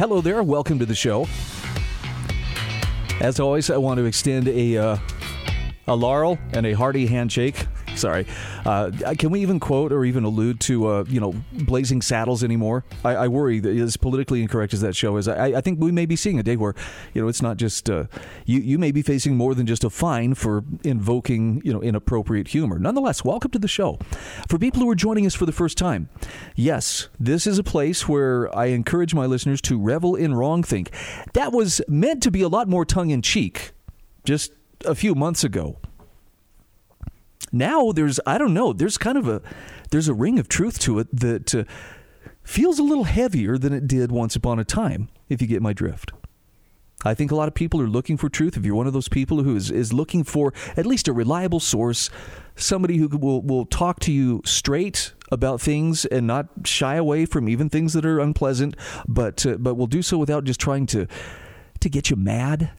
Hello there. Welcome to the show. As always, I want to extend a uh, a laurel and a hearty handshake Sorry. Uh, can we even quote or even allude to, uh, you know, Blazing Saddles anymore? I, I, worry that as politically incorrect as that show is, I, I, think we may be seeing a day where, you know, it's not just, uh, you, you may be facing more than just a fine for invoking, you know, inappropriate humor. Nonetheless, welcome to the show. For people who are joining us for the first time, yes, this is a place where I encourage my listeners to revel in wrongthink. That was meant to be a lot more tongue in cheek just a few months ago now there's I don't know there's kind of a there's a ring of truth to it that uh, feels a little heavier than it did once upon a time. If you get my drift. I think a lot of people are looking for truth. If you're one of those people who is, is looking for at least a reliable source, somebody who will, will talk to you straight about things and not shy away from even things that are unpleasant, but uh, but will do so without just trying to to get you mad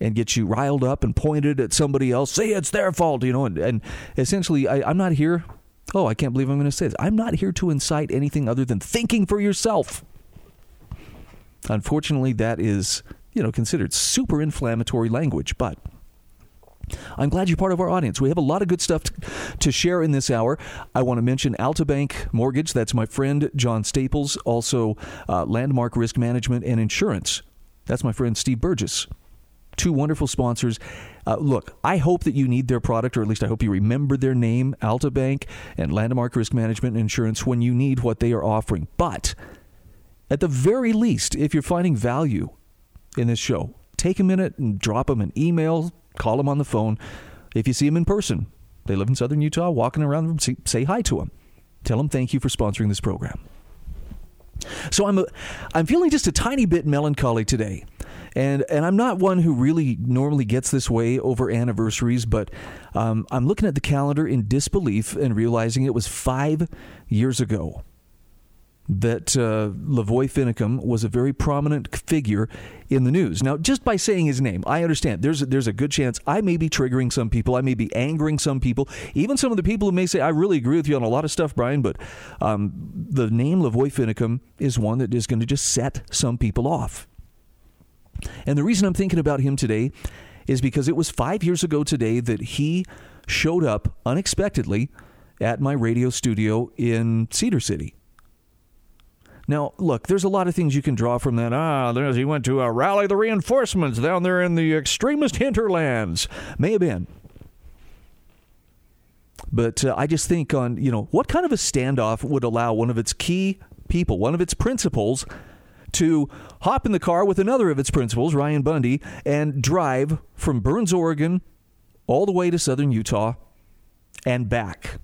and get you riled up and pointed at somebody else. Say it's their fault, you know. And, and essentially, I, I'm not here. Oh, I can't believe I'm going to say this. I'm not here to incite anything other than thinking for yourself. Unfortunately, that is, you know, considered super inflammatory language, but I'm glad you're part of our audience. We have a lot of good stuff to, to share in this hour. I want to mention Altabank Mortgage. That's my friend John Staples. Also, uh, Landmark Risk Management and Insurance. That's my friend Steve Burgess two wonderful sponsors. Uh, look, I hope that you need their product, or at least I hope you remember their name, Altabank and Landmark Risk Management Insurance, when you need what they are offering. But at the very least, if you're finding value in this show, take a minute and drop them an email, call them on the phone. If you see them in person, they live in southern Utah, walking around, say, say hi to them. Tell them thank you for sponsoring this program. So I'm a, I'm feeling just a tiny bit melancholy today. And and I'm not one who really normally gets this way over anniversaries, but um, I'm looking at the calendar in disbelief and realizing it was five years ago that uh, Lavoy Finicum was a very prominent figure in the news. Now, just by saying his name, I understand there's a, there's a good chance I may be triggering some people, I may be angering some people, even some of the people who may say I really agree with you on a lot of stuff, Brian. But um, the name Lavoy Finicum is one that is going to just set some people off. And the reason I'm thinking about him today is because it was five years ago today that he showed up unexpectedly at my radio studio in Cedar City. Now, look, there's a lot of things you can draw from that. Ah, he went to uh, rally the reinforcements down there in the extremist hinterlands. May have been. But uh, I just think on, you know, what kind of a standoff would allow one of its key people, one of its principals, to hop in the car with another of its principals, Ryan Bundy, and drive from Burns, Oregon, all the way to southern Utah and back.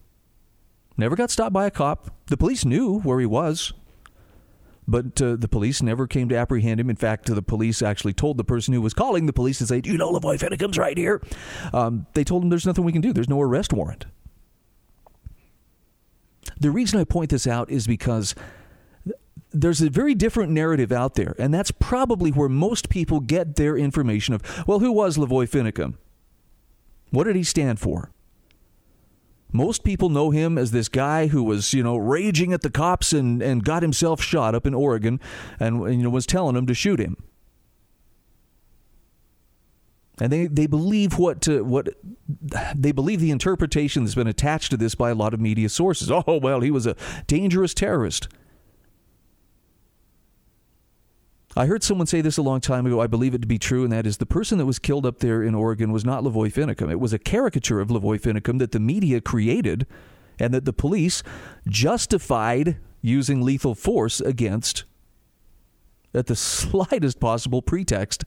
Never got stopped by a cop. The police knew where he was, but uh, the police never came to apprehend him. In fact, the police actually told the person who was calling the police to say, Do you know Lavoy Finicum's right here? Um, they told him there's nothing we can do, there's no arrest warrant. The reason I point this out is because there's a very different narrative out there, and that's probably where most people get their information of, well, who was Lavoy Finicum? What did he stand for? Most people know him as this guy who was, you know, raging at the cops and, and got himself shot up in Oregon and, and you know was telling them to shoot him. And they, they believe what to, what they believe the interpretation that's been attached to this by a lot of media sources. Oh well, he was a dangerous terrorist. I heard someone say this a long time ago. I believe it to be true, and that is the person that was killed up there in Oregon was not Lavoy Finicum. It was a caricature of Lavoy Finicum that the media created and that the police justified using lethal force against at the slightest possible pretext.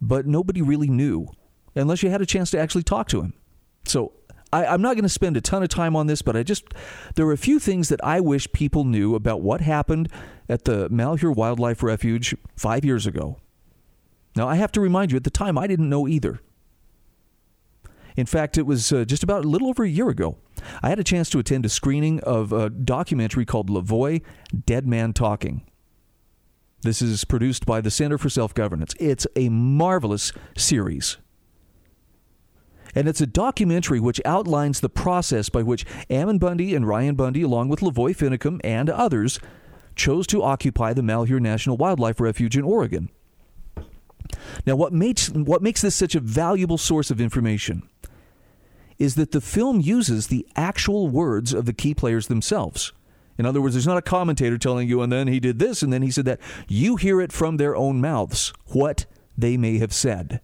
But nobody really knew unless you had a chance to actually talk to him. So I, I'm not going to spend a ton of time on this, but I just there are a few things that I wish people knew about what happened at the Malheur Wildlife Refuge five years ago. Now, I have to remind you, at the time, I didn't know either. In fact, it was uh, just about a little over a year ago. I had a chance to attend a screening of a documentary called Lavoy Dead Man Talking. This is produced by the Center for Self Governance. It's a marvelous series. And it's a documentary which outlines the process by which Ammon Bundy and Ryan Bundy, along with Lavoy Finicum and others, chose to occupy the Malheur National Wildlife Refuge in Oregon. Now, what makes, what makes this such a valuable source of information is that the film uses the actual words of the key players themselves. In other words, there's not a commentator telling you, and then he did this, and then he said that. You hear it from their own mouths, what they may have said.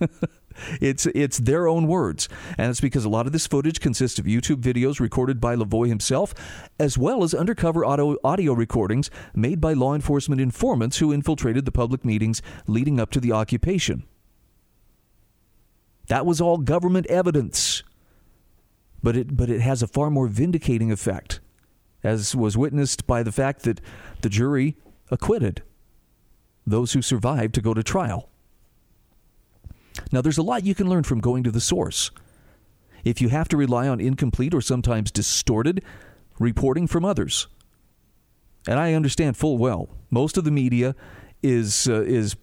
it's it's their own words, and it's because a lot of this footage consists of YouTube videos recorded by Lavoy himself, as well as undercover audio, audio recordings made by law enforcement informants who infiltrated the public meetings leading up to the occupation. That was all government evidence, but it but it has a far more vindicating effect as was witnessed by the fact that the jury acquitted those who survived to go to trial. Now, there's a lot you can learn from going to the source. If you have to rely on incomplete or sometimes distorted reporting from others, and I understand full well, most of the media is uh, is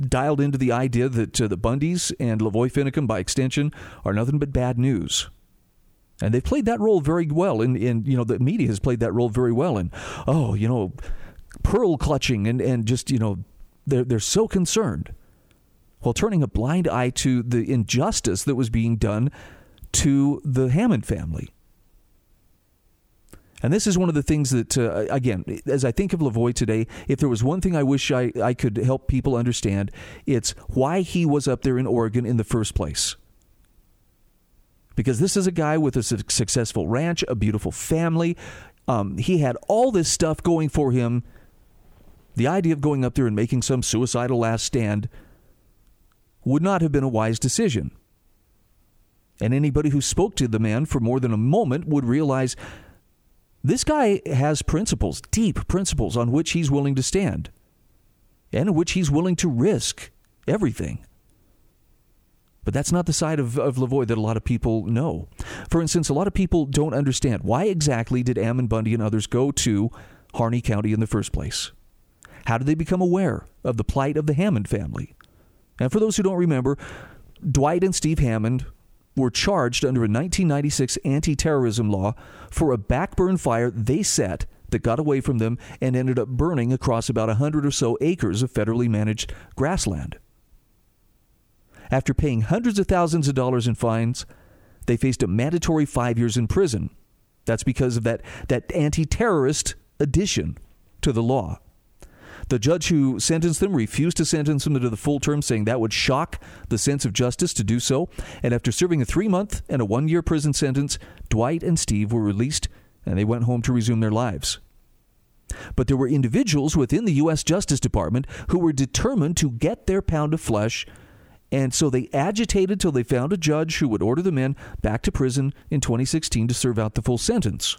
dialed into the idea that uh, the Bundys and Lavoy Finicum, by extension, are nothing but bad news. And they've played that role very well. In, in you know, the media has played that role very well. And oh, you know, pearl clutching and, and just, you know, they're, they're so concerned while turning a blind eye to the injustice that was being done to the Hammond family. And this is one of the things that, uh, again, as I think of Lavoy today, if there was one thing I wish I, I could help people understand, it's why he was up there in Oregon in the first place because this is a guy with a successful ranch, a beautiful family. Um, he had all this stuff going for him. The idea of going up there and making some suicidal last stand would not have been a wise decision. And anybody who spoke to the man for more than a moment would realize this guy has principles, deep principles, on which he's willing to stand and which he's willing to risk everything. But that's not the side of, of Lavoy that a lot of people know. For instance, a lot of people don't understand why exactly did Ammon Bundy and others go to Harney County in the first place? How did they become aware of the plight of the Hammond family? And for those who don't remember, Dwight and Steve Hammond were charged under a 1996 anti terrorism law for a backburn fire they set that got away from them and ended up burning across about 100 or so acres of federally managed grassland. After paying hundreds of thousands of dollars in fines, they faced a mandatory five years in prison. That's because of that, that anti terrorist addition to the law. The judge who sentenced them refused to sentence them to the full term, saying that would shock the sense of justice to do so. And after serving a three month and a one year prison sentence, Dwight and Steve were released and they went home to resume their lives. But there were individuals within the U.S. Justice Department who were determined to get their pound of flesh and so they agitated till they found a judge who would order the men back to prison in 2016 to serve out the full sentence.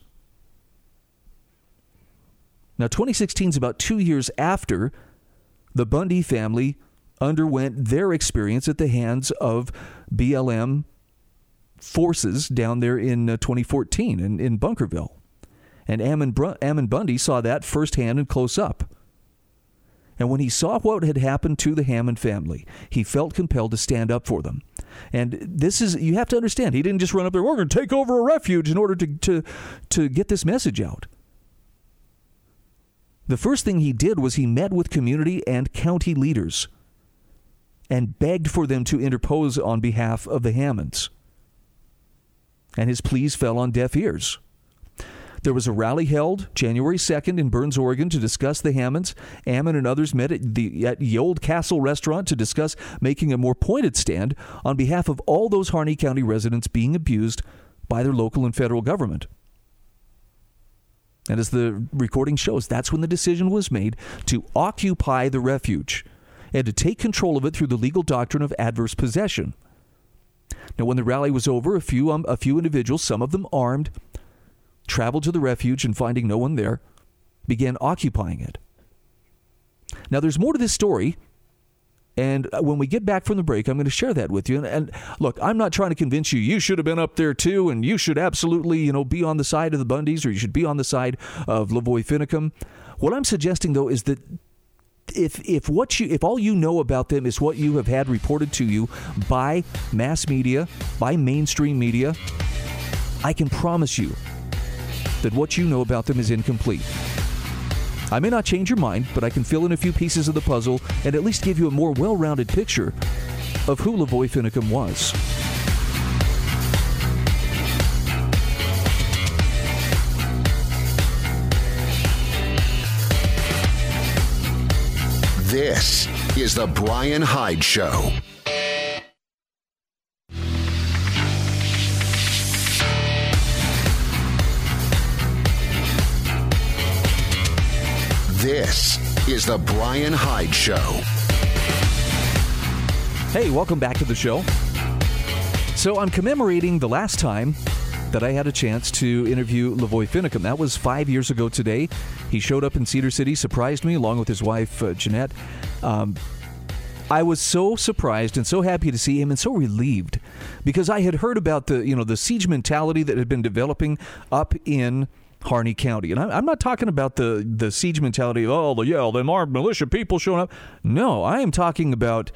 Now, 2016 is about two years after the Bundy family underwent their experience at the hands of BLM forces down there in uh, 2014 in, in Bunkerville. And Ammon, Ammon Bundy saw that firsthand and close up. And when he saw what had happened to the Hammond family, he felt compelled to stand up for them. And this is, you have to understand, he didn't just run up there, we're going to take over a refuge in order to, to, to get this message out. The first thing he did was he met with community and county leaders and begged for them to interpose on behalf of the Hammonds. And his pleas fell on deaf ears. There was a rally held January 2nd in Burns, Oregon to discuss the Hammonds. Ammon and others met at the, at the Old Castle restaurant to discuss making a more pointed stand on behalf of all those Harney County residents being abused by their local and federal government. And as the recording shows, that's when the decision was made to occupy the refuge and to take control of it through the legal doctrine of adverse possession. Now, when the rally was over, a few um, a few individuals, some of them armed, traveled to the refuge and finding no one there, began occupying it. Now, there's more to this story. And uh, when we get back from the break, I'm going to share that with you. And, and, look, I'm not trying to convince you you should have been up there too, and you should absolutely, you know, be on the side of the Bundys or you should be on the side of Lavoy Finicum. What I'm suggesting though is that if if what you if all you know about them is what you have had reported to you by mass media, by mainstream media, I can promise you that what you know about them is incomplete. I may not change your mind, but I can fill in a few pieces of the puzzle and at least give you a more well-rounded picture of who Lavoy Finicum was. This is The Brian Hyde Show. This is The Brian Hyde Show. Hey, welcome back to the show. So, I'm commemorating the last time that I had a chance to interview Lavoy Finicum. That was five years ago today. He showed up in Cedar City, surprised me, along with his wife, uh, Jeanette. Um, I was so surprised and so happy to see him and so relieved because I had heard about the, you know, the siege mentality that had been developing up in Harney County. And I'm not talking about the, the siege mentality of, oh, yeah, them armed militia people showing up. No, I am talking about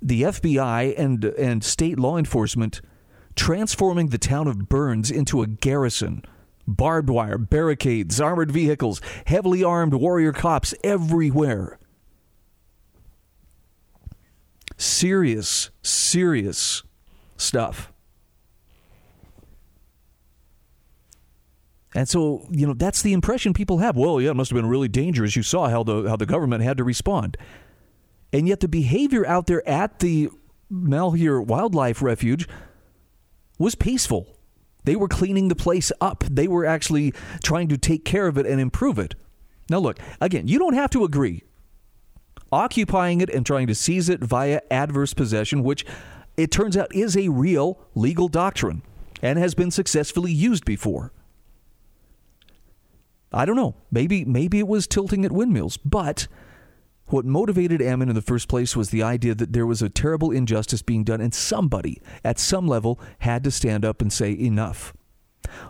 the FBI and, and state law enforcement transforming the town of Burns into a garrison. Barbed wire, barricades, armored vehicles, heavily armed warrior cops everywhere. Serious, serious stuff. And so, you know, that's the impression people have. Well, yeah, it must have been really dangerous. You saw how the how the government had to respond. And yet the behavior out there at the Malheur Wildlife Refuge was peaceful. They were cleaning the place up. They were actually trying to take care of it and improve it. Now, look, again, you don't have to agree. Occupying it and trying to seize it via adverse possession, which it turns out is a real legal doctrine and has been successfully used before. I don't know. Maybe maybe it was tilting at windmills, but what motivated Ammon in the first place was the idea that there was a terrible injustice being done, and somebody at some level had to stand up and say enough.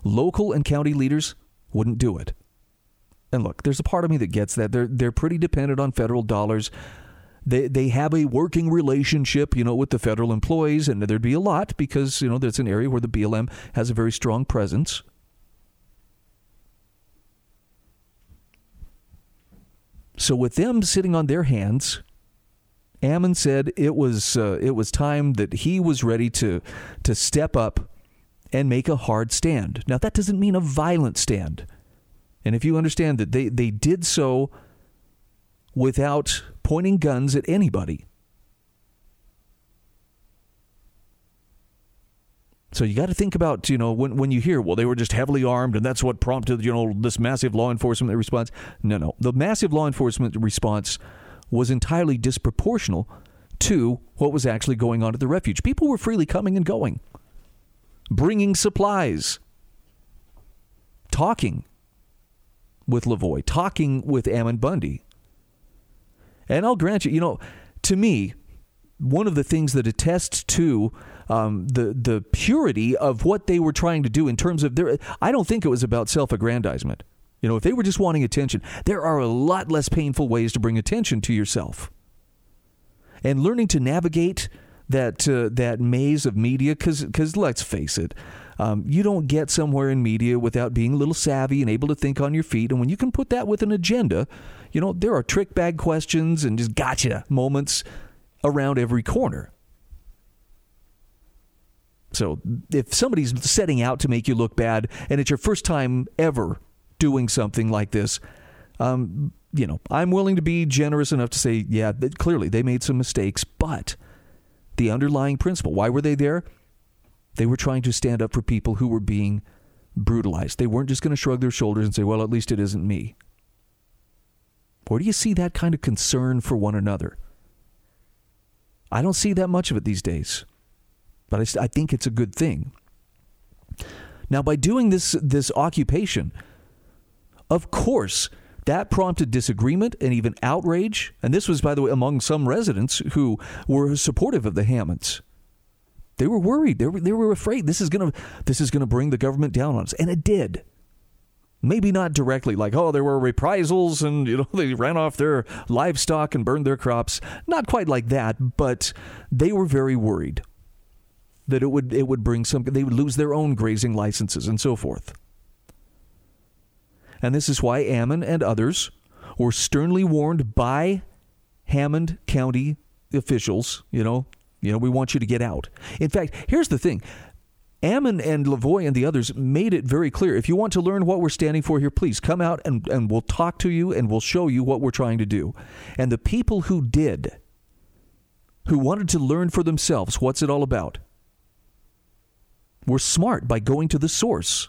Local and county leaders wouldn't do it. And look, there's a part of me that gets that. They're they're pretty dependent on federal dollars. They they have a working relationship, you know, with the federal employees, and there'd be a lot because, you know, there's an area where the BLM has a very strong presence. So with them sitting on their hands, Ammon said it was uh, it was time that he was ready to to step up and make a hard stand. Now that doesn't mean a violent stand. And if you understand that they, they did so without pointing guns at anybody. So you got to think about, you know, when, when you hear, well, they were just heavily armed and that's what prompted, you know, this massive law enforcement response. No, no. The massive law enforcement response was entirely disproportional to what was actually going on at the refuge. People were freely coming and going, bringing supplies, talking with Lavoy, talking with Ammon Bundy. And I'll grant you, you know, to me, one of the things that attests to um, the the purity of what they were trying to do in terms of their. I don't think it was about self-aggrandizement. You know, if they were just wanting attention, there are a lot less painful ways to bring attention to yourself. And learning to navigate that uh, that maze of media, because let's face it, um, you don't get somewhere in media without being a little savvy and able to think on your feet. And when you can put that with an agenda, you know there are trick bag questions and just gotcha moments around every corner. So if somebody's setting out to make you look bad and it's your first time ever doing something like this, um, you know, I'm willing to be generous enough to say, yeah, clearly they made some mistakes, but the underlying principle, why were they there? They were trying to stand up for people who were being brutalized. They weren't just going to shrug their shoulders and say, well, at least it isn't me. Where do you see that kind of concern for one another? I don't see that much of it these days. But I, I think it's a good thing. Now, by doing this this occupation, of course, that prompted disagreement and even outrage. And this was, by the way, among some residents who were supportive of the Hammonds. They were worried. They were, they were afraid this is gonna this is gonna bring the government down on us, and it did. Maybe not directly, like oh, there were reprisals and you know they ran off their livestock and burned their crops. Not quite like that, but they were very worried that it would it would bring some. They would lose their own grazing licenses and so forth. And this is why Ammon and others were sternly warned by Hammond County officials. You know, you know, we want you to get out. In fact, here's the thing. Ammon and Lavoy and the others made it very clear. If you want to learn what we're standing for here, please come out and, and we'll talk to you and we'll show you what we're trying to do. And the people who did, who wanted to learn for themselves what's it all about, were smart by going to the source.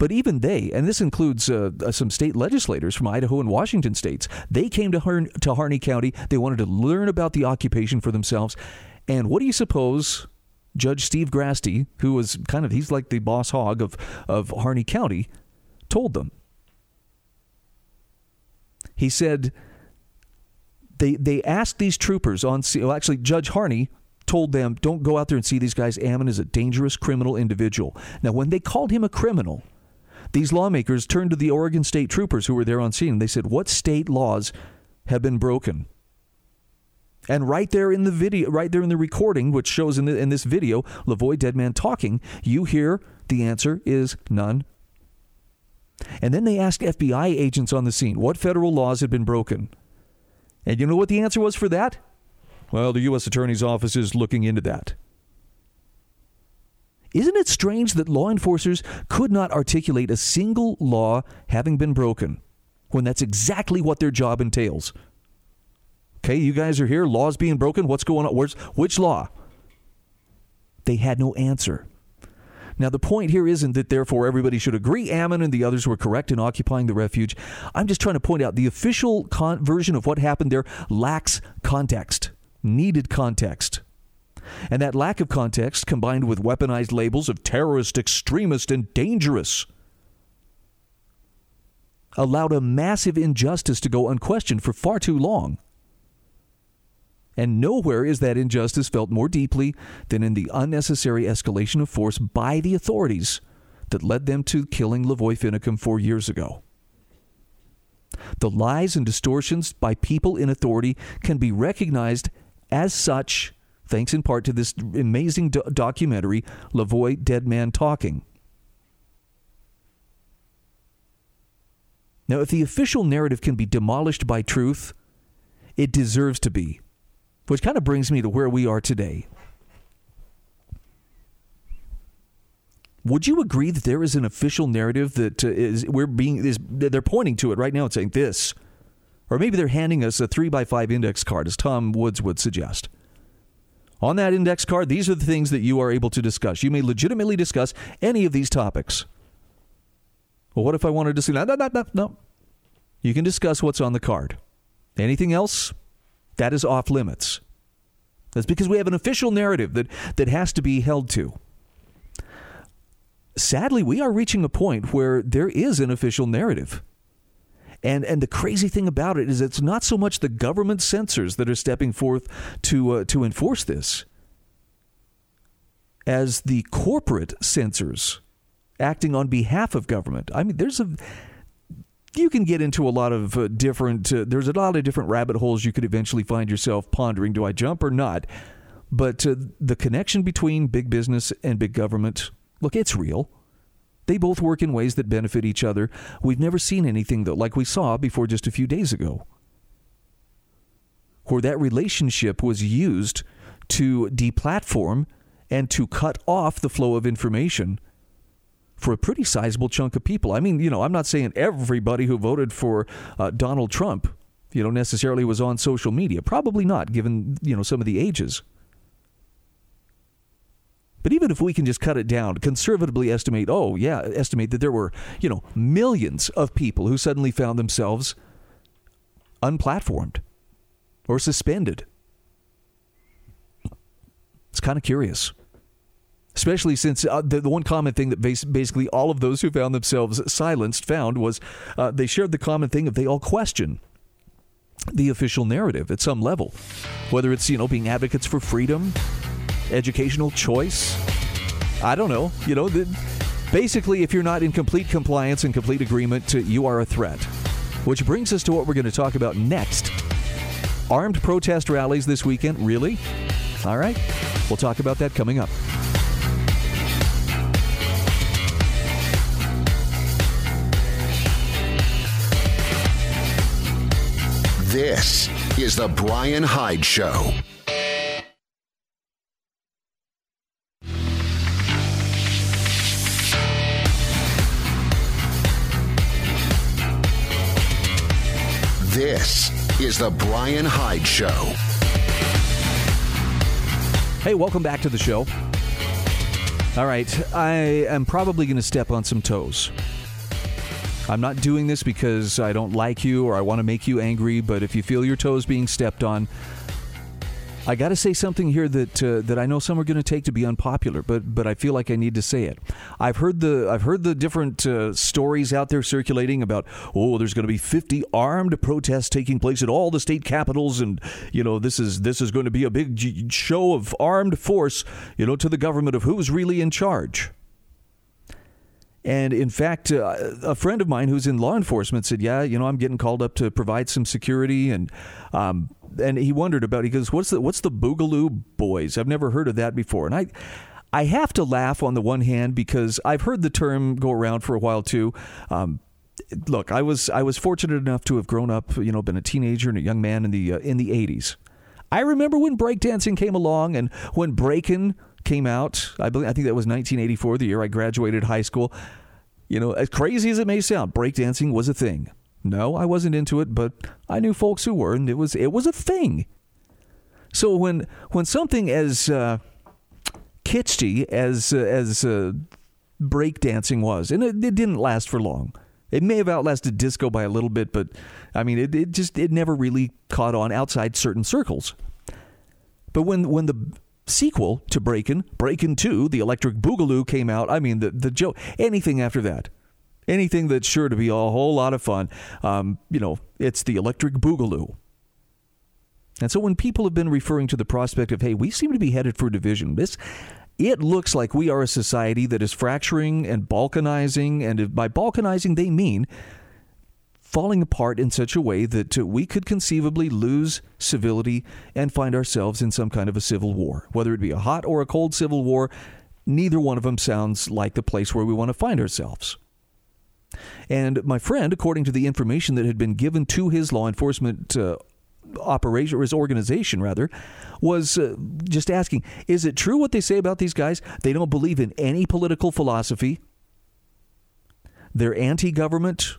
But even they, and this includes uh, uh, some state legislators from Idaho and Washington states, they came to, Har- to Harney County. They wanted to learn about the occupation for themselves. And what do you suppose Judge Steve Grasty, who was kind of, he's like the boss hog of, of Harney County, told them? He said, they, they asked these troopers on, well, actually, Judge Harney told them, don't go out there and see these guys. Ammon is a dangerous criminal individual. Now, when they called him a criminal, these lawmakers turned to the Oregon State troopers who were there on scene. They said, What state laws have been broken? And right there in the video, right there in the recording, which shows in, the, in this video, Lavoy Deadman talking, you hear the answer is none. And then they asked FBI agents on the scene what federal laws had been broken. And you know what the answer was for that? Well, the U.S. Attorney's Office is looking into that. Isn't it strange that law enforcers could not articulate a single law having been broken when that's exactly what their job entails? Okay, you guys are here, laws being broken, what's going on? Where's which law? They had no answer. Now, the point here isn't that therefore everybody should agree Ammon and the others were correct in occupying the refuge. I'm just trying to point out the official con- version of what happened there lacks context, needed context. And that lack of context, combined with weaponized labels of terrorist, extremist, and dangerous, allowed a massive injustice to go unquestioned for far too long. And nowhere is that injustice felt more deeply than in the unnecessary escalation of force by the authorities that led them to killing Lavoy Finicum four years ago. The lies and distortions by people in authority can be recognized as such thanks in part to this amazing do- documentary, Lavoy Dead Man Talking. Now, if the official narrative can be demolished by truth, it deserves to be. Which kind of brings me to where we are today. Would you agree that there is an official narrative that uh, is we're being is they're pointing to it right now and saying this, or maybe they're handing us a three by five index card, as Tom Woods would suggest. On that index card, these are the things that you are able to discuss. You may legitimately discuss any of these topics. Well, what if I wanted to say, no, no, no, no, no. You can discuss what's on the card. Anything else, that is off limits. That's because we have an official narrative that, that has to be held to. Sadly, we are reaching a point where there is an official narrative. And and the crazy thing about it is it's not so much the government censors that are stepping forth to uh, to enforce this as the corporate censors acting on behalf of government. I mean, there's a you can get into a lot of uh, different uh, there's a lot of different rabbit holes you could eventually find yourself pondering do I jump or not? But uh, the connection between big business and big government, look, it's real. They both work in ways that benefit each other. We've never seen anything, though, like we saw before just a few days ago, where that relationship was used to deplatform and to cut off the flow of information for a pretty sizable chunk of people. I mean, you know, I'm not saying everybody who voted for uh, Donald Trump, you know, necessarily was on social media. Probably not, given, you know, some of the ages. But even if we can just cut it down, conservatively estimate, oh, yeah, estimate that there were, you know, millions of people who suddenly found themselves unplatformed or suspended. It's kind of curious. Especially since uh, the, the one common thing that bas- basically all of those who found themselves silenced found was uh, they shared the common thing of they all question the official narrative at some level, whether it's you know being advocates for freedom, educational choice. I don't know. You know, the, basically, if you're not in complete compliance and complete agreement, to, you are a threat. Which brings us to what we're going to talk about next. Armed protest rallies this weekend. Really? All right. We'll talk about that coming up. This is The Brian Hyde Show. This is The Brian Hyde Show. Hey, welcome back to the show. All right, I am probably going to step on some toes. I'm not doing this because I don't like you or I want to make you angry, but if you feel your toes being stepped on, I got to say something here that uh, that I know some are going to take to be unpopular, but but I feel like I need to say it. I've heard the I've heard the different uh, stories out there circulating about oh there's going to be 50 armed protests taking place at all the state capitals, and you know this is this is going to be a big show of armed force, you know, to the government of who's really in charge. And in fact, uh, a friend of mine who's in law enforcement said, "Yeah, you know, I'm getting called up to provide some security," and um, and he wondered about. He goes, "What's the what's the Boogaloo Boys? I've never heard of that before." And I, I have to laugh on the one hand because I've heard the term go around for a while too. Um, look, I was I was fortunate enough to have grown up, you know, been a teenager and a young man in the uh, in the '80s. I remember when breakdancing came along and when breaking came out. I believe I think that was 1984, the year I graduated high school. You know, as crazy as it may sound, breakdancing was a thing. No, I wasn't into it, but I knew folks who were, and it was it was a thing. So when when something as uh, kitschy as uh, as uh, breakdancing was, and it, it didn't last for long. It may have outlasted disco by a little bit, but I mean, it, it just it never really caught on outside certain circles. But when when the sequel to Breakin', Breakin' 2, The Electric Boogaloo came out. I mean, the, the joke, anything after that, anything that's sure to be a whole lot of fun, um, you know, it's The Electric Boogaloo. And so when people have been referring to the prospect of, hey, we seem to be headed for division, this it looks like we are a society that is fracturing and balkanizing, and by balkanizing they mean falling apart in such a way that uh, we could conceivably lose civility and find ourselves in some kind of a civil war. Whether it be a hot or a cold civil war, neither one of them sounds like the place where we want to find ourselves. And my friend, according to the information that had been given to his law enforcement uh, operation or his organization rather was uh, just asking is it true what they say about these guys they don't believe in any political philosophy they're anti-government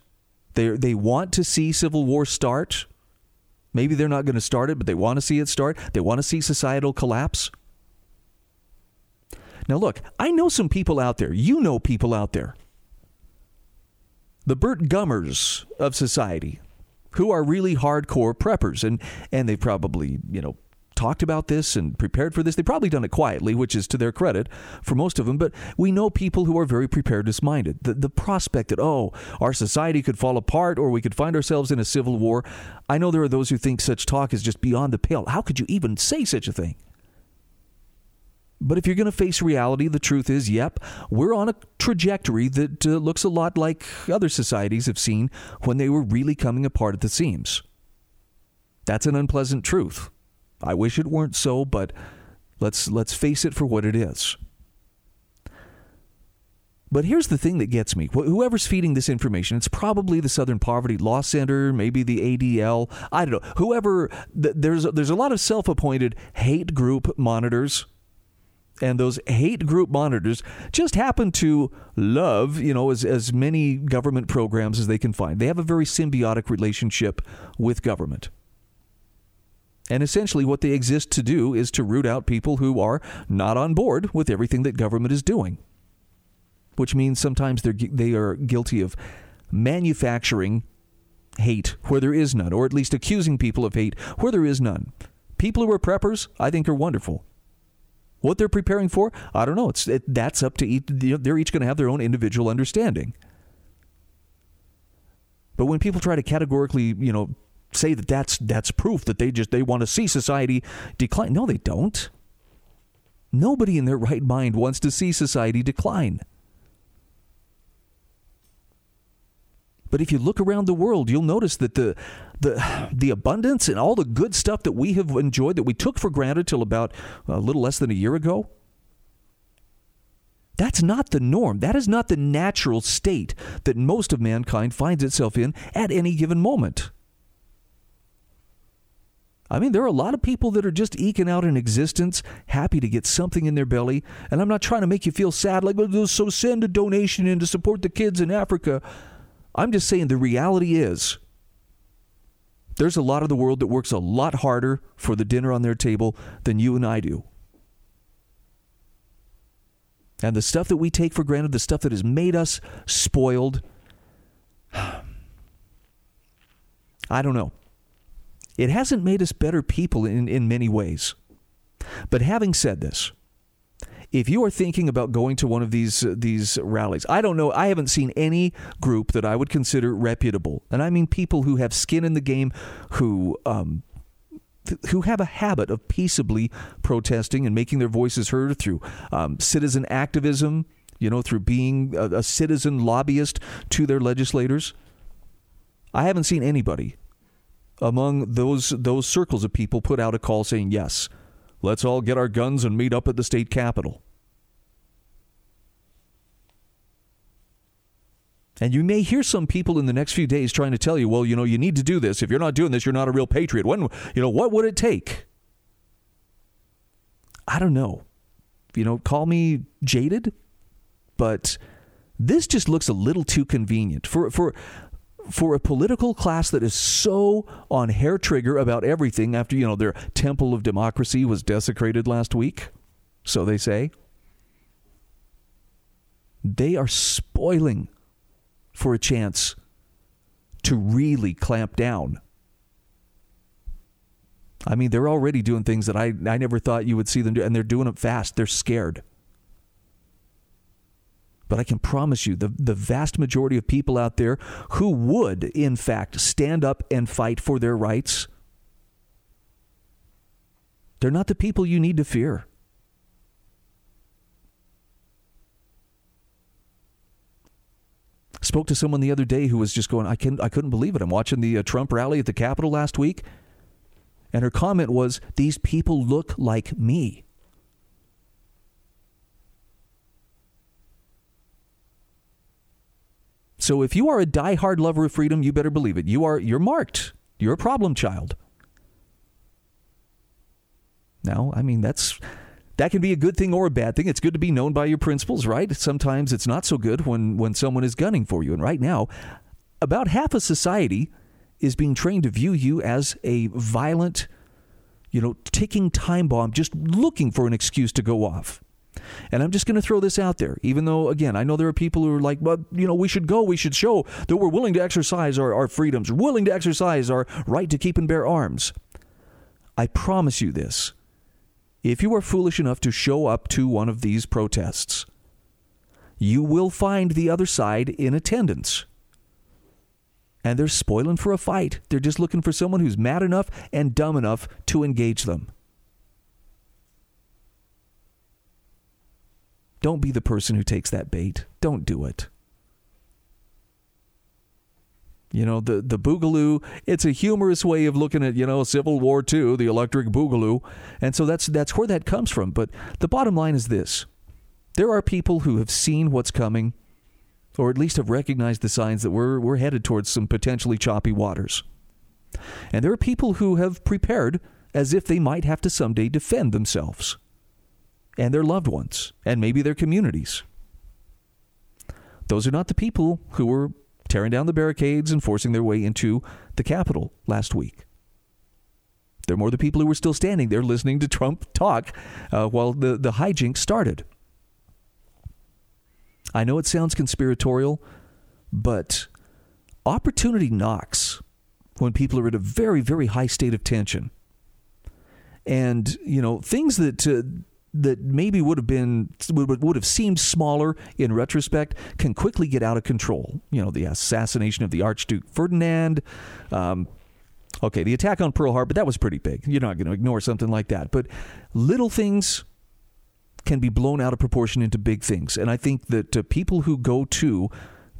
they they want to see civil war start. Maybe they're not going to start it, but they want to see it start. They want to see societal collapse. Now, look, I know some people out there. You know people out there. The Burt Gummers of society, who are really hardcore preppers, and and they probably you know talked about this and prepared for this. They've probably done it quietly, which is to their credit for most of them, but we know people who are very preparedness minded. The, the prospect that, oh, our society could fall apart or we could find ourselves in a civil war. I know there are those who think such talk is just beyond the pale. How could you even say such a thing? But if you're going to face reality, the truth is, yep, we're on a trajectory that uh, looks a lot like other societies have seen when they were really coming apart at the seams. That's an unpleasant truth. I wish it weren't so, but let's let's face it for what it is. But here's the thing that gets me. Whoever's feeding this information, it's probably the Southern Poverty Law Center, maybe the ADL. I don't know. Whoever there's there's a lot of self-appointed hate group monitors and those hate group monitors just happen to love, you know, as, as many government programs as they can find. They have a very symbiotic relationship with government. And essentially, what they exist to do is to root out people who are not on board with everything that government is doing. Which means sometimes they're, they are guilty of manufacturing hate where there is none, or at least accusing people of hate where there is none. People who are preppers, I think, are wonderful. What they're preparing for, I don't know. It's it, that's up to each. They're each going to have their own individual understanding. But when people try to categorically, you know, say that that's that's proof that they just they want to see society decline, no, they don't. Nobody in their right mind wants to see society decline. But if you look around the world, you'll notice that the the the abundance and all the good stuff that we have enjoyed that we took for granted till about uh, a little less than a year ago, that's not the norm. That is not the natural state that most of mankind finds itself in at any given moment. I mean, there are a lot of people that are just eking out an existence, happy to get something in their belly. And I'm not trying to make you feel sad, like, so send a donation in to support the kids in Africa. I'm just saying the reality is there's a lot of the world that works a lot harder for the dinner on their table than you and I do. And the stuff that we take for granted, the stuff that has made us spoiled, I don't know. It hasn't made us better people in, in many ways. But having said this, if you are thinking about going to one of these uh, these rallies, I don't know. I haven't seen any group that I would consider reputable, and I mean people who have skin in the game, who um, who have a habit of peaceably protesting and making their voices heard through um, citizen activism, you know, through being a, a citizen lobbyist to their legislators. I haven't seen anybody among those those circles of people put out a call saying yes Let's all get our guns and meet up at the state capitol. And you may hear some people in the next few days trying to tell you, well, you know, you need to do this. If you're not doing this, you're not a real patriot. When, you know, what would it take? I don't know. You know, call me jaded, but this just looks a little too convenient for for for a political class that is so on hair trigger about everything after, you know, their temple of democracy was desecrated last week, so they say, they are spoiling for a chance to really clamp down. I mean, they're already doing things that I, I never thought you would see them do, and they're doing it fast. They're scared. But I can promise you, the, the vast majority of people out there who would, in fact, stand up and fight for their rights, they're not the people you need to fear. Spoke to someone the other day who was just going, I, can, I couldn't believe it. I'm watching the uh, Trump rally at the Capitol last week. And her comment was, These people look like me. So if you are a die-hard lover of freedom, you better believe it. You are you're marked. You're a problem child. Now, I mean that's that can be a good thing or a bad thing. It's good to be known by your principles, right? Sometimes it's not so good when when someone is gunning for you. And right now, about half of society is being trained to view you as a violent, you know, ticking time bomb just looking for an excuse to go off. And I'm just going to throw this out there, even though, again, I know there are people who are like, well, you know, we should go. We should show that we're willing to exercise our, our freedoms, willing to exercise our right to keep and bear arms. I promise you this. If you are foolish enough to show up to one of these protests, you will find the other side in attendance. And they're spoiling for a fight. They're just looking for someone who's mad enough and dumb enough to engage them. Don't be the person who takes that bait. Don't do it. You know, the, the boogaloo, it's a humorous way of looking at, you know, Civil War II, the electric boogaloo. And so that's that's where that comes from. But the bottom line is this. There are people who have seen what's coming, or at least have recognized the signs that we're we're headed towards some potentially choppy waters. And there are people who have prepared as if they might have to someday defend themselves and their loved ones and maybe their communities. Those are not the people who were tearing down the barricades and forcing their way into the Capitol last week. They're more the people who were still standing there listening to Trump talk uh, while the, the hijinks started. I know it sounds conspiratorial, but opportunity knocks. when people are at a very, very high state of tension. And, you know, things that. Uh, that maybe would have been would, would have seemed smaller in retrospect can quickly get out of control. You know, the assassination of the Archduke Ferdinand. Um, okay, the attack on Pearl Harbor that was pretty big. You're not going to ignore something like that, but little things can be blown out of proportion into big things. And I think that uh, people who go to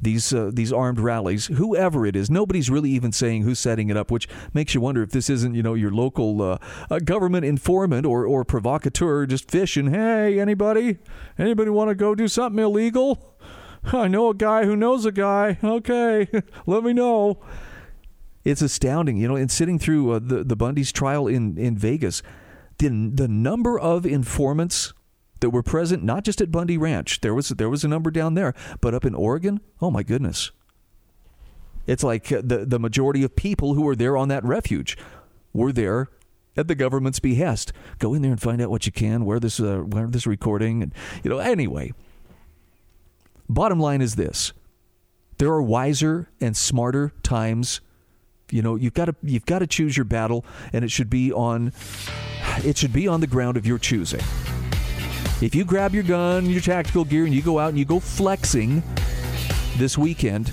these uh, these armed rallies, whoever it is. Nobody's really even saying who's setting it up, which makes you wonder if this isn't you know your local uh, uh, government informant or or provocateur just fishing. Hey, anybody, anybody want to go do something illegal? I know a guy who knows a guy. Okay, let me know. It's astounding, you know. And sitting through uh, the the Bundy's trial in in Vegas, the the number of informants that were present not just at Bundy Ranch. There was there was a number down there, but up in Oregon, oh my goodness. It's like uh, the the majority of people who were there on that refuge were there at the government's behest. Go in there and find out what you can. Where this uh, where this recording and you know anyway. Bottom line is this: there are wiser and smarter times. You know you've got to you've got to choose your battle, and it should be on it should be on the ground of your choosing. If you grab your gun, your tactical gear, and you go out and you go flexing this weekend,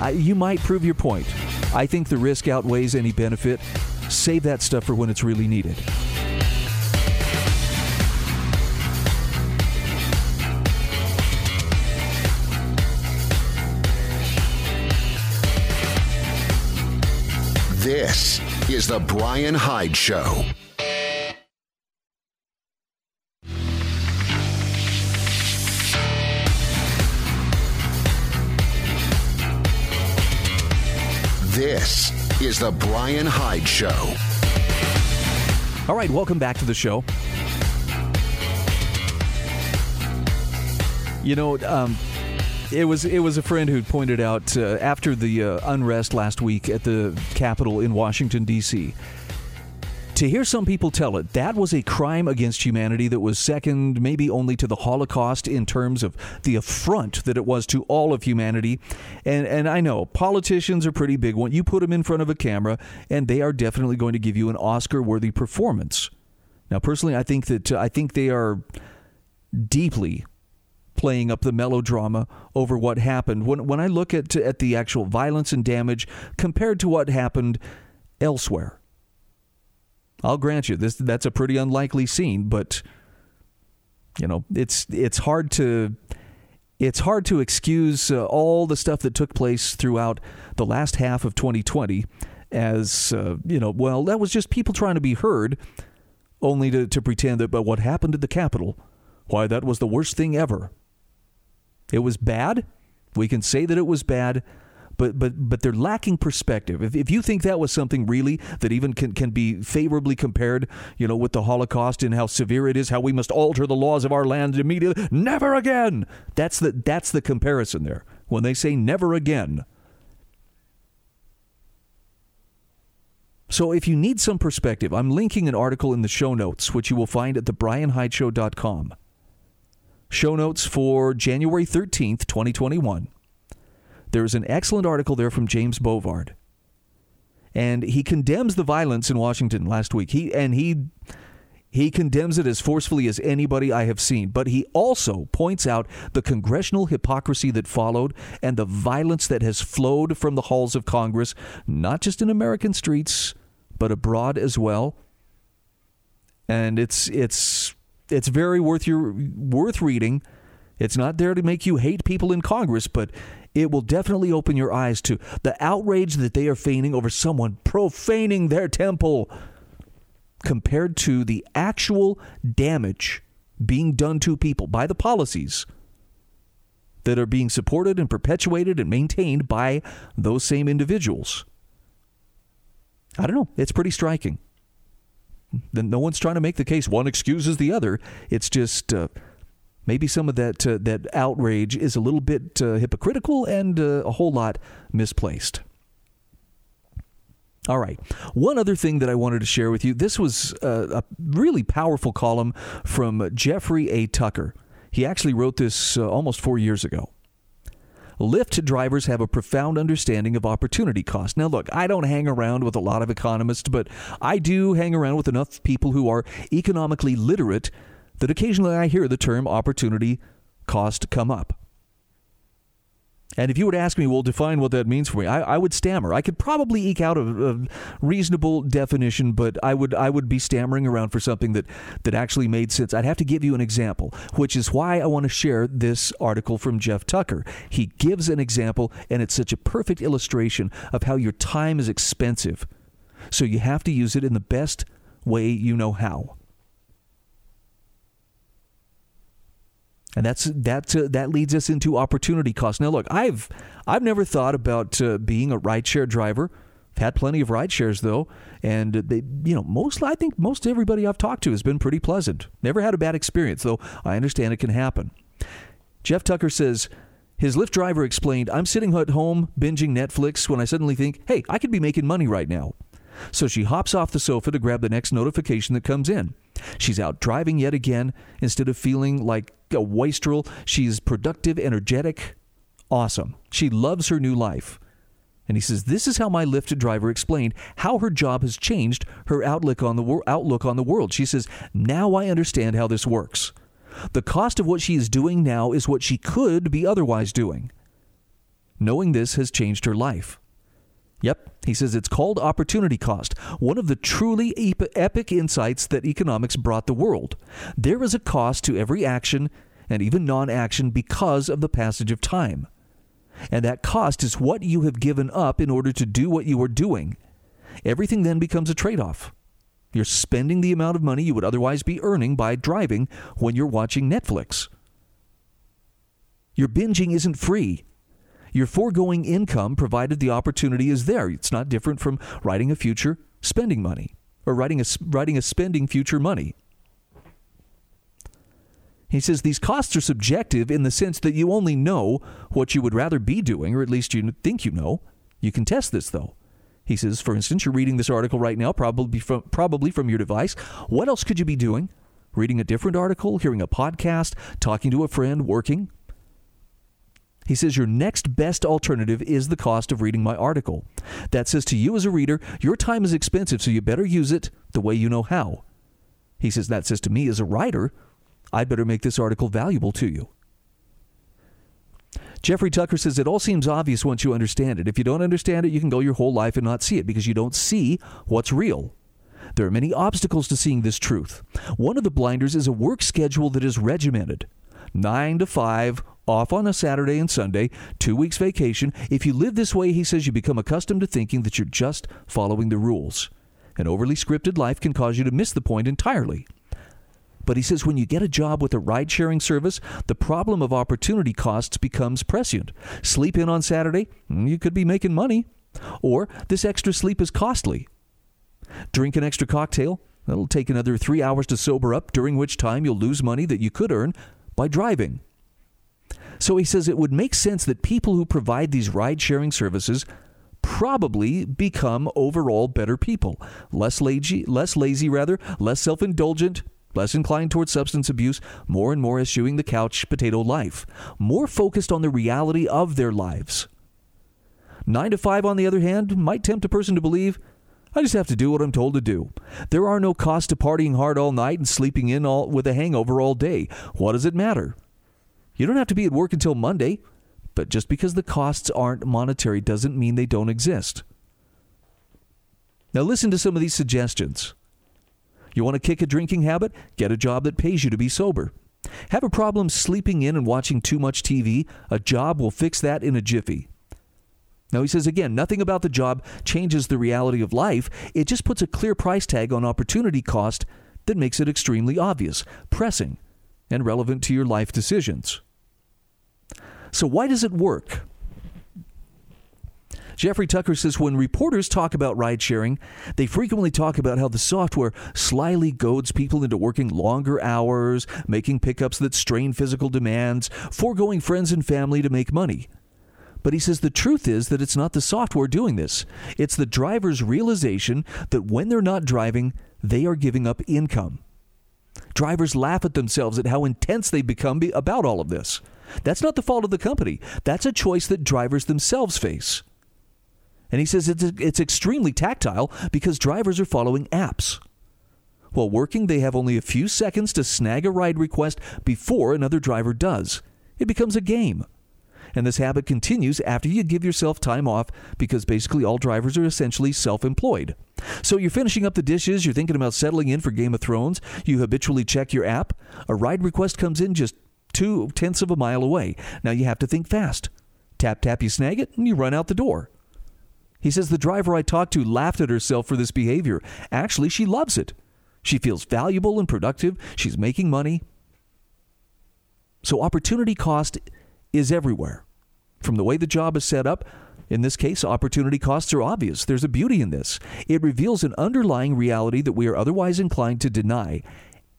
I, you might prove your point. I think the risk outweighs any benefit. Save that stuff for when it's really needed. This is the Brian Hyde Show. This is the Brian Hyde Show. All right, welcome back to the show. You know, um, it was it was a friend who pointed out uh, after the uh, unrest last week at the Capitol in Washington D.C to hear some people tell it, that was a crime against humanity that was second, maybe only to the Holocaust in terms of the affront that it was to all of humanity. And and I know politicians are pretty big one. You put them in front of a camera, and they are definitely going to give you an Oscar-worthy performance. Now, personally, I think that uh, I think they are deeply playing up the melodrama over what happened. When when I look at at the actual violence and damage compared to what happened elsewhere I'll grant you this that's a pretty unlikely scene, but you know, it's it's hard to it's hard to excuse uh, all the stuff that took place throughout the last half of 2020 as uh, you know, well, that was just people trying to be heard only to, to pretend that but what happened at the Capitol, why that was the worst thing ever. It was bad. We can say that it was bad, but but but they're lacking perspective. If, if you think that was something really that even can, can be favorably compared, you know, with the Holocaust and how severe it is, how we must alter the laws of our land immediately, never again. That's the that's the comparison there. When they say never again. So if you need some perspective, I'm linking an article in the show notes, which you will find at thebrianhydeshow.com. Show notes for January 13th, 2021. There's an excellent article there from James Bovard. And he condemns the violence in Washington last week. He and he he condemns it as forcefully as anybody I have seen, but he also points out the congressional hypocrisy that followed and the violence that has flowed from the halls of Congress, not just in American streets, but abroad as well. And it's it's it's very worth your worth reading. It's not there to make you hate people in Congress, but it will definitely open your eyes to the outrage that they are feigning over someone profaning their temple compared to the actual damage being done to people by the policies that are being supported and perpetuated and maintained by those same individuals. I don't know. It's pretty striking. No one's trying to make the case one excuses the other. It's just uh, maybe some of that uh, that outrage is a little bit uh, hypocritical and uh, a whole lot misplaced. All right. One other thing that I wanted to share with you this was uh, a really powerful column from Jeffrey A. Tucker. He actually wrote this uh, almost four years ago. Lyft drivers have a profound understanding of opportunity cost. Now, look, I don't hang around with a lot of economists, but I do hang around with enough people who are economically literate that occasionally I hear the term opportunity cost come up. And if you to ask me, well, define what that means for me, I, I would stammer. I could probably eke out a, a, reasonable definition, but I would I would be stammering around for something that, that actually made sense. I'd have to give you an example, which is why I want to share this article from Jeff Tucker. He gives an example, and it's such a perfect illustration of how your time is expensive. So you have to use it in the best way you know how. And that's that. Uh, that leads us into opportunity cost. Now, look, I've I've never thought about uh, being a rideshare driver. I've had plenty of rideshares though, and they, you know, most I think most everybody I've talked to has been pretty pleasant. Never had a bad experience, though. I understand it can happen. Jeff Tucker says his Lyft driver explained, "I'm sitting at home binging Netflix when I suddenly think, hey, I could be making money right now." So she hops off the sofa to grab the next notification that comes in. She's out driving yet again. Instead of feeling like a wastrel, she's productive, energetic, awesome. She loves her new life. And he says, This is how my Lyft driver explained how her job has changed her outlook on the, wor- outlook on the world. She says, Now I understand how this works. The cost of what she is doing now is what she could be otherwise doing. Knowing this has changed her life. Yep, he says it's called opportunity cost, one of the truly epic insights that economics brought the world. There is a cost to every action and even non action because of the passage of time. And that cost is what you have given up in order to do what you are doing. Everything then becomes a trade off. You're spending the amount of money you would otherwise be earning by driving when you're watching Netflix. Your binging isn't free. Your foregoing income, provided the opportunity is there. It's not different from writing a future spending money or writing a, writing a spending future money. He says these costs are subjective in the sense that you only know what you would rather be doing, or at least you think you know. You can test this, though. He says, for instance, you're reading this article right now, probably from, probably from your device. What else could you be doing? Reading a different article, hearing a podcast, talking to a friend, working? He says your next best alternative is the cost of reading my article. That says to you as a reader, your time is expensive, so you better use it the way you know how. He says that says to me as a writer, I'd better make this article valuable to you. Jeffrey Tucker says it all seems obvious once you understand it. If you don't understand it, you can go your whole life and not see it because you don't see what's real. There are many obstacles to seeing this truth. One of the blinders is a work schedule that is regimented. 9 to 5, off on a Saturday and Sunday, two weeks vacation. If you live this way, he says, you become accustomed to thinking that you're just following the rules. An overly scripted life can cause you to miss the point entirely. But he says when you get a job with a ride sharing service, the problem of opportunity costs becomes prescient. Sleep in on Saturday, mm, you could be making money. Or this extra sleep is costly. Drink an extra cocktail, that'll take another three hours to sober up, during which time you'll lose money that you could earn by driving. So he says it would make sense that people who provide these ride sharing services probably become overall better people, less lazy, less lazy rather, less self-indulgent, less inclined towards substance abuse, more and more eschewing the couch potato life, more focused on the reality of their lives. 9 to 5 on the other hand might tempt a person to believe I just have to do what I'm told to do. There are no costs to partying hard all night and sleeping in all with a hangover all day. What does it matter? You don't have to be at work until Monday, but just because the costs aren't monetary doesn't mean they don't exist. Now, listen to some of these suggestions. You want to kick a drinking habit? Get a job that pays you to be sober. Have a problem sleeping in and watching too much TV? A job will fix that in a jiffy. Now, he says again, nothing about the job changes the reality of life. It just puts a clear price tag on opportunity cost that makes it extremely obvious, pressing, and relevant to your life decisions. So, why does it work? Jeffrey Tucker says when reporters talk about ride sharing, they frequently talk about how the software slyly goads people into working longer hours, making pickups that strain physical demands, foregoing friends and family to make money. But he says the truth is that it's not the software doing this. It's the driver's realization that when they're not driving, they are giving up income. Drivers laugh at themselves at how intense they've become about all of this. That's not the fault of the company. That's a choice that drivers themselves face. And he says it's, it's extremely tactile because drivers are following apps. While working, they have only a few seconds to snag a ride request before another driver does. It becomes a game. And this habit continues after you give yourself time off because basically all drivers are essentially self employed. So you're finishing up the dishes, you're thinking about settling in for Game of Thrones, you habitually check your app, a ride request comes in just two tenths of a mile away. Now you have to think fast. Tap, tap, you snag it, and you run out the door. He says the driver I talked to laughed at herself for this behavior. Actually, she loves it. She feels valuable and productive. She's making money. So, opportunity cost is everywhere. From the way the job is set up, in this case, opportunity costs are obvious. There's a beauty in this. It reveals an underlying reality that we are otherwise inclined to deny.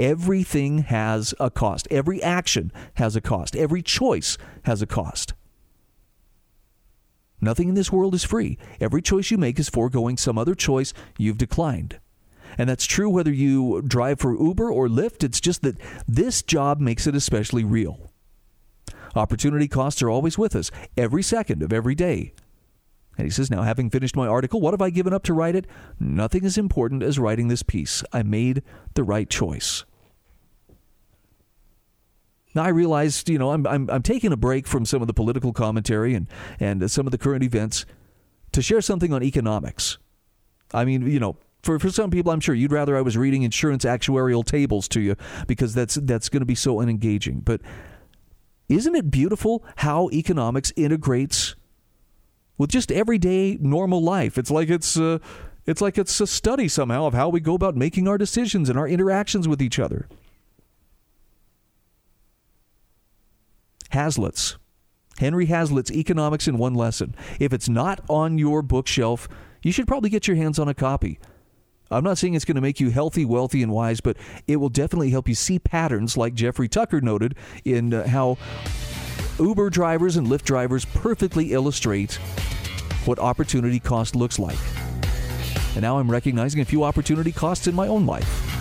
Everything has a cost. Every action has a cost. Every choice has a cost. Nothing in this world is free. Every choice you make is foregoing some other choice you've declined. And that's true whether you drive for Uber or Lyft. It's just that this job makes it especially real. Opportunity costs are always with us, every second of every day. And he says, Now, having finished my article, what have I given up to write it? Nothing as important as writing this piece. I made the right choice. I realized, you know, I'm, I'm, I'm taking a break from some of the political commentary and, and some of the current events to share something on economics. I mean, you know, for, for some people, I'm sure you'd rather I was reading insurance actuarial tables to you because that's that's going to be so unengaging. But isn't it beautiful how economics integrates with just everyday normal life? It's like it's uh, it's like it's a study somehow of how we go about making our decisions and our interactions with each other. Hazlitt's Henry Hazlitt's Economics in One Lesson. If it's not on your bookshelf, you should probably get your hands on a copy. I'm not saying it's going to make you healthy, wealthy, and wise, but it will definitely help you see patterns like Jeffrey Tucker noted in uh, how Uber drivers and Lyft drivers perfectly illustrate what opportunity cost looks like. And now I'm recognizing a few opportunity costs in my own life.